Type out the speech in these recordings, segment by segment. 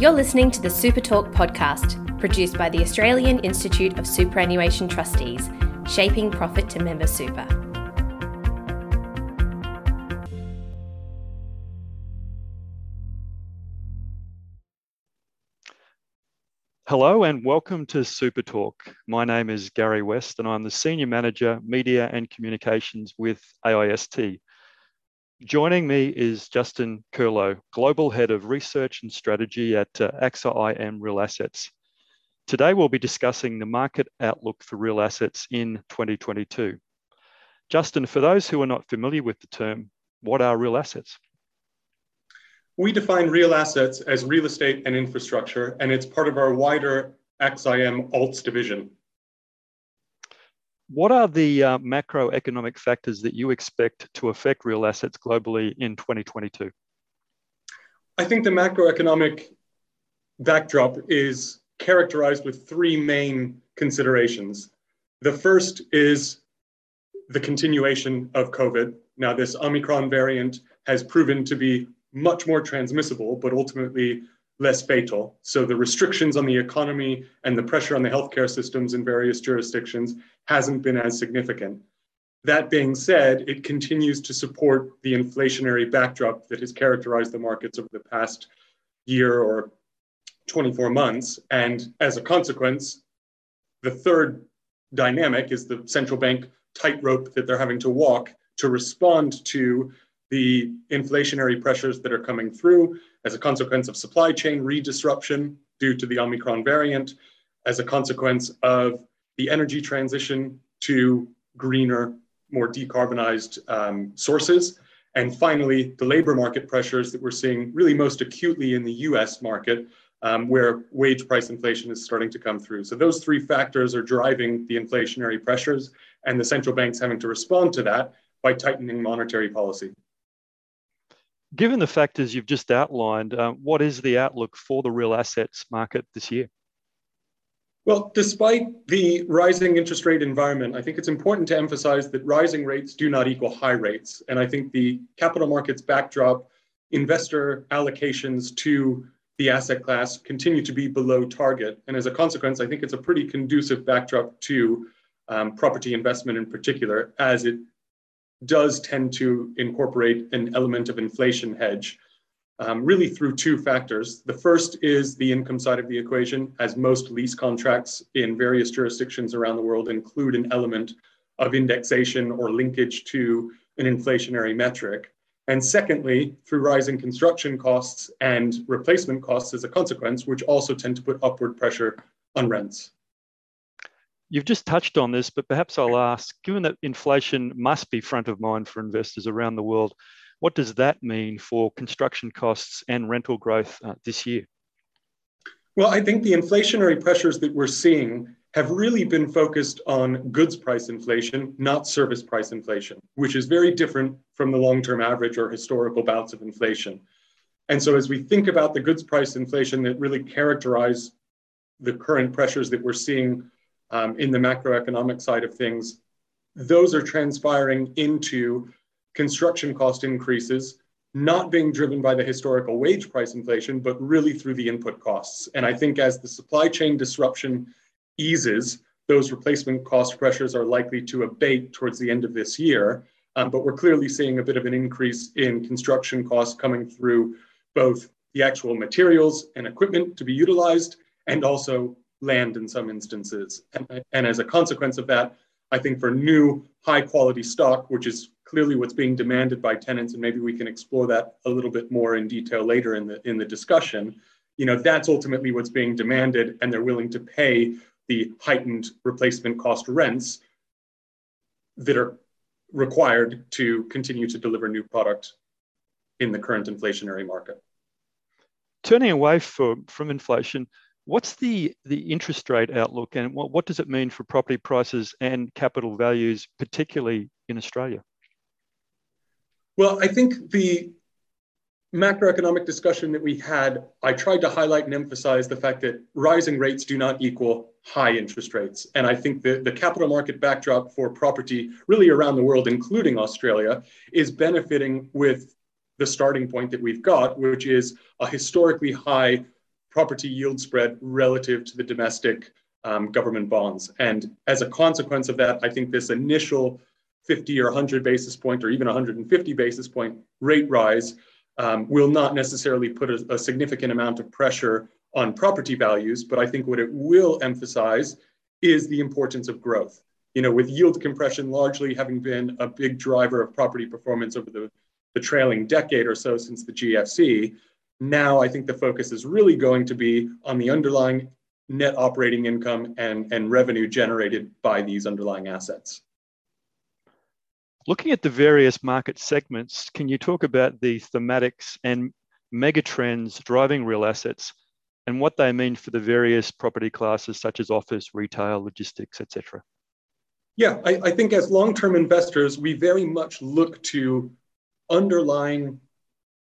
You're listening to the Super Talk podcast, produced by the Australian Institute of Superannuation Trustees, shaping profit to member super. Hello and welcome to Super Talk. My name is Gary West and I'm the Senior Manager, Media and Communications with AIST, Joining me is Justin Curlow, Global Head of Research and Strategy at uh, AXA IM Real Assets. Today, we'll be discussing the market outlook for real assets in 2022. Justin, for those who are not familiar with the term, what are real assets? We define real assets as real estate and infrastructure, and it's part of our wider AXA IM Alts division. What are the uh, macroeconomic factors that you expect to affect real assets globally in 2022? I think the macroeconomic backdrop is characterized with three main considerations. The first is the continuation of COVID. Now, this Omicron variant has proven to be much more transmissible, but ultimately less fatal. So the restrictions on the economy and the pressure on the healthcare systems in various jurisdictions hasn't been as significant. That being said, it continues to support the inflationary backdrop that has characterized the markets over the past year or 24 months. And as a consequence, the third dynamic is the central bank tightrope that they're having to walk to respond to the inflationary pressures that are coming through as a consequence of supply chain redisruption due to the Omicron variant, as a consequence of the energy transition to greener, more decarbonized um, sources. And finally, the labor market pressures that we're seeing really most acutely in the US market, um, where wage price inflation is starting to come through. So, those three factors are driving the inflationary pressures, and the central banks having to respond to that by tightening monetary policy. Given the factors you've just outlined, uh, what is the outlook for the real assets market this year? Well, despite the rising interest rate environment, I think it's important to emphasize that rising rates do not equal high rates. And I think the capital markets backdrop, investor allocations to the asset class continue to be below target. And as a consequence, I think it's a pretty conducive backdrop to um, property investment in particular, as it does tend to incorporate an element of inflation hedge, um, really through two factors. The first is the income side of the equation, as most lease contracts in various jurisdictions around the world include an element of indexation or linkage to an inflationary metric. And secondly, through rising construction costs and replacement costs as a consequence, which also tend to put upward pressure on rents. You've just touched on this, but perhaps I'll ask given that inflation must be front of mind for investors around the world, what does that mean for construction costs and rental growth uh, this year? Well, I think the inflationary pressures that we're seeing have really been focused on goods price inflation, not service price inflation, which is very different from the long term average or historical bouts of inflation. And so, as we think about the goods price inflation that really characterize the current pressures that we're seeing um, in the macroeconomic side of things, those are transpiring into construction cost increases, not being driven by the historical wage price inflation, but really through the input costs. And I think as the supply chain disruption eases, those replacement cost pressures are likely to abate towards the end of this year. Um, but we're clearly seeing a bit of an increase in construction costs coming through both the actual materials and equipment to be utilized and also land in some instances. And, and as a consequence of that, I think for new high quality stock, which is clearly what's being demanded by tenants, and maybe we can explore that a little bit more in detail later in the in the discussion. You know, that's ultimately what's being demanded, and they're willing to pay the heightened replacement cost rents that are required to continue to deliver new product in the current inflationary market. Turning away from, from inflation, What's the, the interest rate outlook and what, what does it mean for property prices and capital values, particularly in Australia? Well, I think the macroeconomic discussion that we had, I tried to highlight and emphasize the fact that rising rates do not equal high interest rates. And I think the, the capital market backdrop for property, really around the world, including Australia, is benefiting with the starting point that we've got, which is a historically high property yield spread relative to the domestic um, government bonds. And as a consequence of that, I think this initial 50 or 100 basis point or even 150 basis point rate rise um, will not necessarily put a, a significant amount of pressure on property values. But I think what it will emphasize is the importance of growth. You know, with yield compression largely having been a big driver of property performance over the, the trailing decade or so since the GFC, now I think the focus is really going to be on the underlying net operating income and, and revenue generated by these underlying assets. Looking at the various market segments, can you talk about the thematics and megatrends driving real assets and what they mean for the various property classes such as office, retail, logistics, etc.? Yeah, I, I think as long-term investors, we very much look to underlying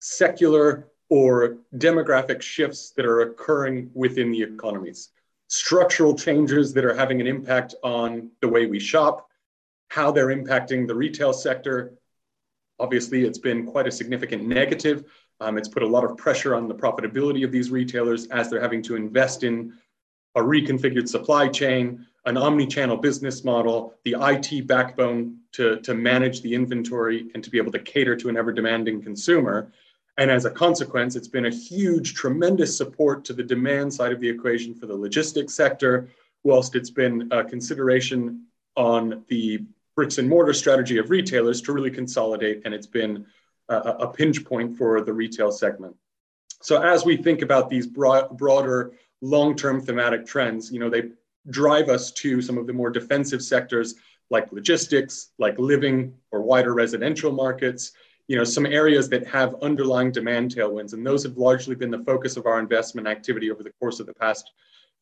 secular or demographic shifts that are occurring within the economies, structural changes that are having an impact on the way we shop, how they're impacting the retail sector. Obviously, it's been quite a significant negative. Um, it's put a lot of pressure on the profitability of these retailers as they're having to invest in a reconfigured supply chain, an omni-channel business model, the IT backbone to, to manage the inventory and to be able to cater to an ever demanding consumer. And as a consequence, it's been a huge, tremendous support to the demand side of the equation for the logistics sector, whilst it's been a consideration on the bricks and mortar strategy of retailers to really consolidate. And it's been a, a pinch point for the retail segment. So as we think about these broad, broader long-term thematic trends, you know, they drive us to some of the more defensive sectors like logistics, like living or wider residential markets, you know, some areas that have underlying demand tailwinds. And those have largely been the focus of our investment activity over the course of the past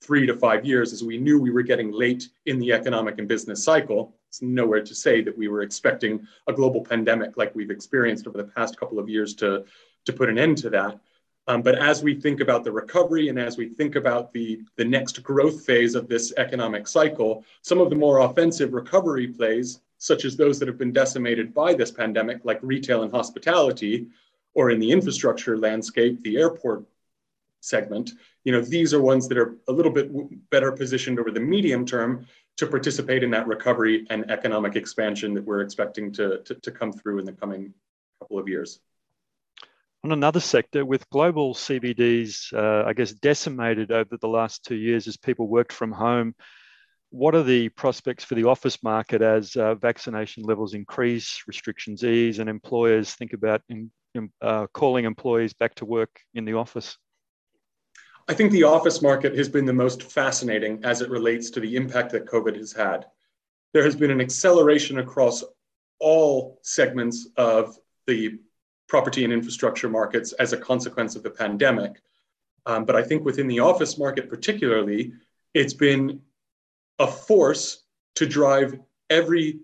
three to five years as we knew we were getting late in the economic and business cycle. It's nowhere to say that we were expecting a global pandemic like we've experienced over the past couple of years to, to put an end to that. Um, but as we think about the recovery and as we think about the, the next growth phase of this economic cycle, some of the more offensive recovery plays such as those that have been decimated by this pandemic, like retail and hospitality, or in the infrastructure landscape, the airport segment, you know, these are ones that are a little bit better positioned over the medium term to participate in that recovery and economic expansion that we're expecting to, to, to come through in the coming couple of years. On another sector, with global CBDs, uh, I guess, decimated over the last two years as people worked from home what are the prospects for the office market as uh, vaccination levels increase, restrictions ease, and employers think about in, in, uh, calling employees back to work in the office? I think the office market has been the most fascinating as it relates to the impact that COVID has had. There has been an acceleration across all segments of the property and infrastructure markets as a consequence of the pandemic. Um, but I think within the office market, particularly, it's been a force to drive every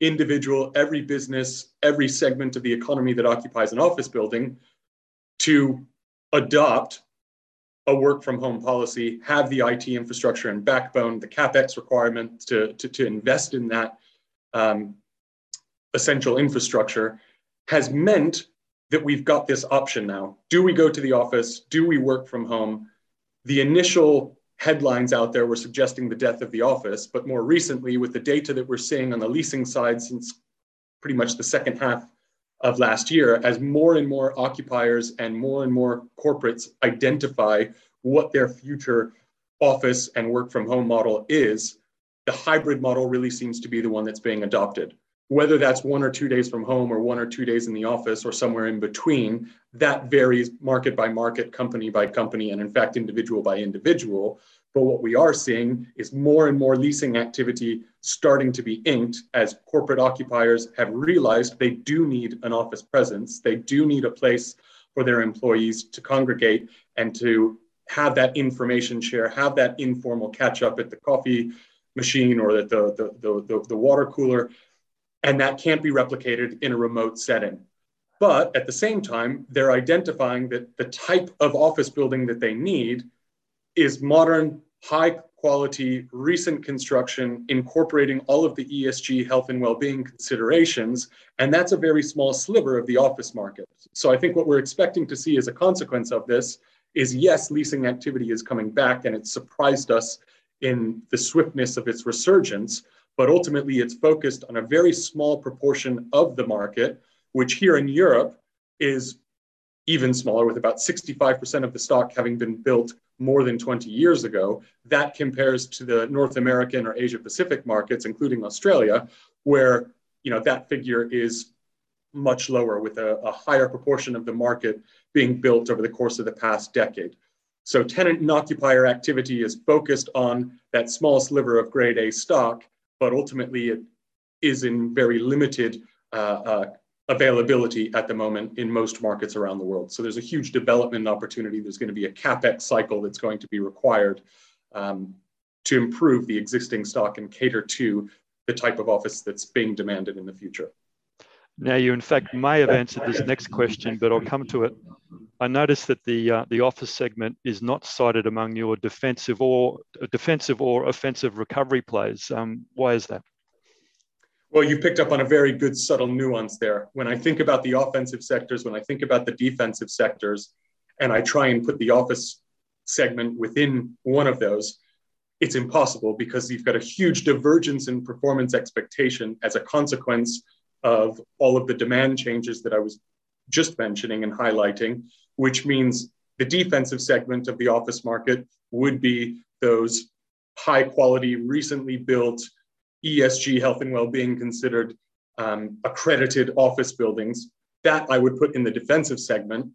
individual, every business, every segment of the economy that occupies an office building to adopt a work from home policy, have the IT infrastructure and backbone, the capex requirement to, to, to invest in that um, essential infrastructure has meant that we've got this option now. Do we go to the office? Do we work from home? The initial headlines out there were suggesting the death of the office, but more recently, with the data that we're seeing on the leasing side since pretty much the second half of last year, as more and more occupiers and more and more corporates identify what their future office and work from home model is, the hybrid model really seems to be the one that's being adopted. Whether that's one or two days from home or one or two days in the office or somewhere in between, that varies market by market, company by company, and in fact, individual by individual. But what we are seeing is more and more leasing activity starting to be inked as corporate occupiers have realized they do need an office presence. They do need a place for their employees to congregate and to have that information share, have that informal catch up at the coffee machine or at the, the, the, the, the water cooler. And that can't be replicated in a remote setting. But at the same time, they're identifying that the type of office building that they need is modern, high quality, recent construction, incorporating all of the ESG health and well-being considerations. And that's a very small sliver of the office market. So I think what we're expecting to see as a consequence of this is yes, leasing activity is coming back and it surprised us in the swiftness of its resurgence, but ultimately it's focused on a very small proportion of the market, which here in Europe is even smaller, with about 65% of the stock having been built more than 20 years ago. That compares to the North American or Asia Pacific markets, including Australia, where you know that figure is much lower, with a, a higher proportion of the market being built over the course of the past decade. So tenant and occupier activity is focused on that small sliver of grade A stock, but ultimately it is in very limited uh, uh, availability at the moment in most markets around the world. So there's a huge development opportunity. There's going to be a capex cycle that's going to be required um, to improve the existing stock and cater to the type of office that's being demanded in the future. Now, you in fact may have answered this next question, but I'll come to it. I noticed that the uh, the office segment is not cited among your defensive or defensive or offensive recovery plays. Um, why is that? Well, you picked up on a very good subtle nuance there. When I think about the offensive sectors, when I think about the defensive sectors, and I try and put the office segment within one of those, it's impossible because you've got a huge divergence in performance expectation as a consequence of all of the demand changes that I was just mentioning and highlighting, which means the defensive segment of the office market would be those high quality, recently built ESG health and well-being considered um, accredited office buildings. That I would put in the defensive segment.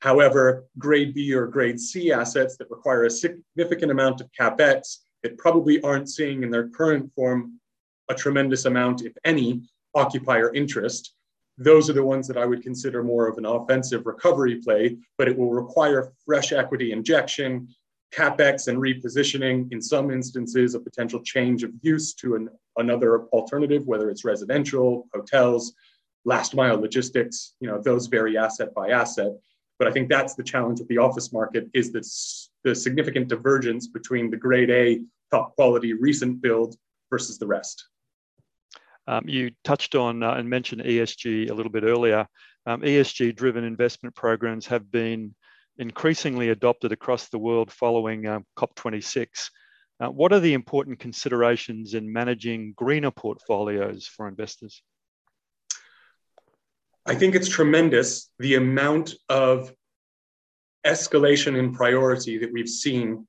However, grade B or grade C assets that require a significant amount of capex that probably aren't seeing in their current form a tremendous amount, if any, occupier interest. Those are the ones that I would consider more of an offensive recovery play, but it will require fresh equity injection, capex and repositioning, in some instances, a potential change of use to an, another alternative, whether it's residential, hotels, last mile logistics, you know, those vary asset by asset. But I think that's the challenge of the office market is this, the significant divergence between the grade A top quality recent build versus the rest. Um, you touched on uh, and mentioned ESG a little bit earlier. Um, ESG driven investment programs have been increasingly adopted across the world following um, COP26. Uh, what are the important considerations in managing greener portfolios for investors? I think it's tremendous the amount of escalation in priority that we've seen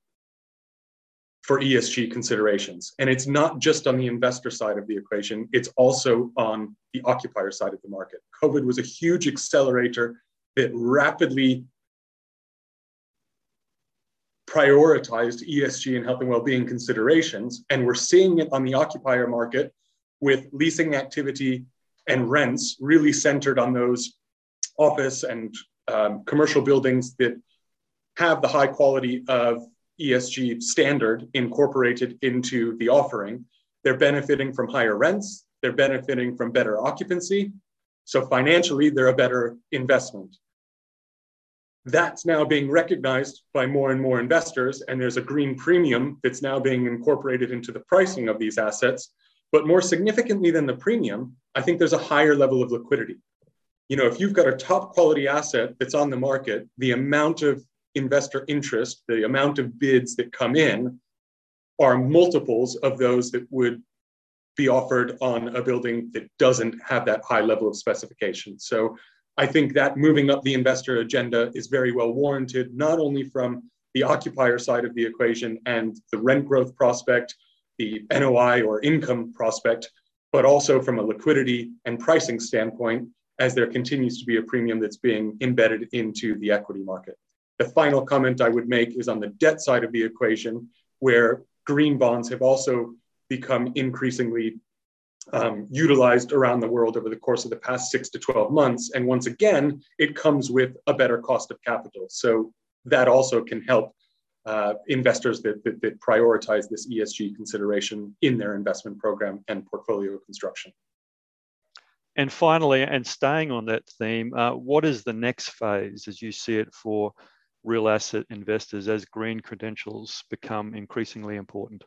for ESG considerations. And it's not just on the investor side of the equation, it's also on the occupier side of the market. COVID was a huge accelerator that rapidly prioritized ESG and health and well-being considerations. And we're seeing it on the occupier market with leasing activity and rents really centered on those office and um, commercial buildings that have the high quality of ESG standard incorporated into the offering. They're benefiting from higher rents, they're benefiting from better occupancy. So financially, they're a better investment. That's now being recognized by more and more investors, and there's a green premium that's now being incorporated into the pricing of these assets. But more significantly than the premium, I think there's a higher level of liquidity. You know, if you've got a top quality asset that's on the market, the amount of investor interest, the amount of bids that come in are multiples of those that would be offered on a building that doesn't have that high level of specification. So I think that moving up the investor agenda is very well warranted, not only from the occupier side of the equation and the rent growth prospect, the NOI or income prospect, but also from a liquidity and pricing standpoint, as there continues to be a premium that's being embedded into the equity market. The final comment I would make is on the debt side of the equation, where green bonds have also become increasingly um, utilized around the world over the course of the past six to 12 months. And once again, it comes with a better cost of capital. So that also can help uh, investors that, that, that, prioritize this ESG consideration in their investment program and portfolio construction. And finally, and staying on that theme, uh, what is the next phase as you see it for real asset investors as green credentials become increasingly important?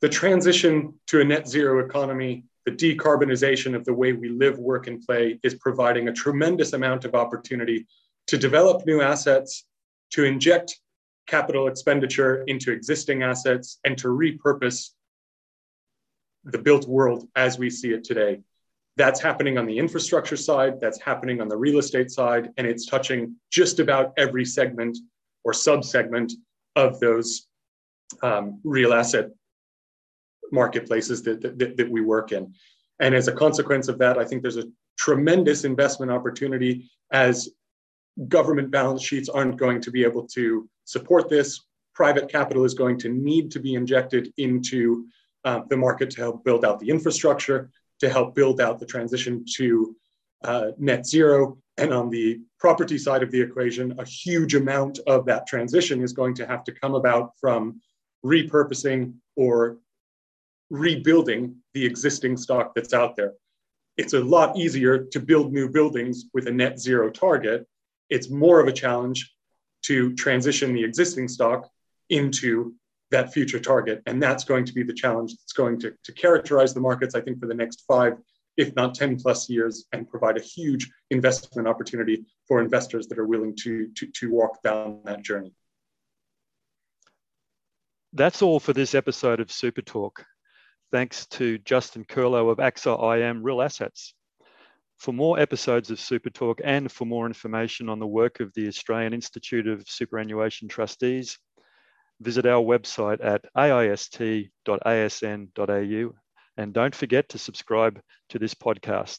The transition to a net zero economy, the decarbonization of the way we live, work, and play is providing a tremendous amount of opportunity to develop new assets to inject capital expenditure into existing assets and to repurpose the built world as we see it today. That's happening on the infrastructure side, that's happening on the real estate side, and it's touching just about every segment or subsegment of those um, real asset marketplaces that, that, that we work in. And as a consequence of that, I think there's a tremendous investment opportunity as government balance sheets aren't going to be able to support this. Private capital is going to need to be injected into uh, the market to help build out the infrastructure, to help build out the transition to uh, net zero. And on the property side of the equation, a huge amount of that transition is going to have to come about from repurposing or rebuilding the existing stock that's out there. It's a lot easier to build new buildings with a net zero target. It's more of a challenge to transition the existing stock into that future target. And that's going to be the challenge that's going to, to characterize the markets, I think, for the next five, if not 10 plus years, and provide a huge investment opportunity for investors that are willing to, to, to walk down that journey. That's all for this episode of Super Talk. Thanks to Justin Curlow of AXA IM Real Assets. For more episodes of Super Talk and for more information on the work of the Australian Institute of Superannuation Trustees, visit our website at aist.asn.au and don't forget to subscribe to this podcast.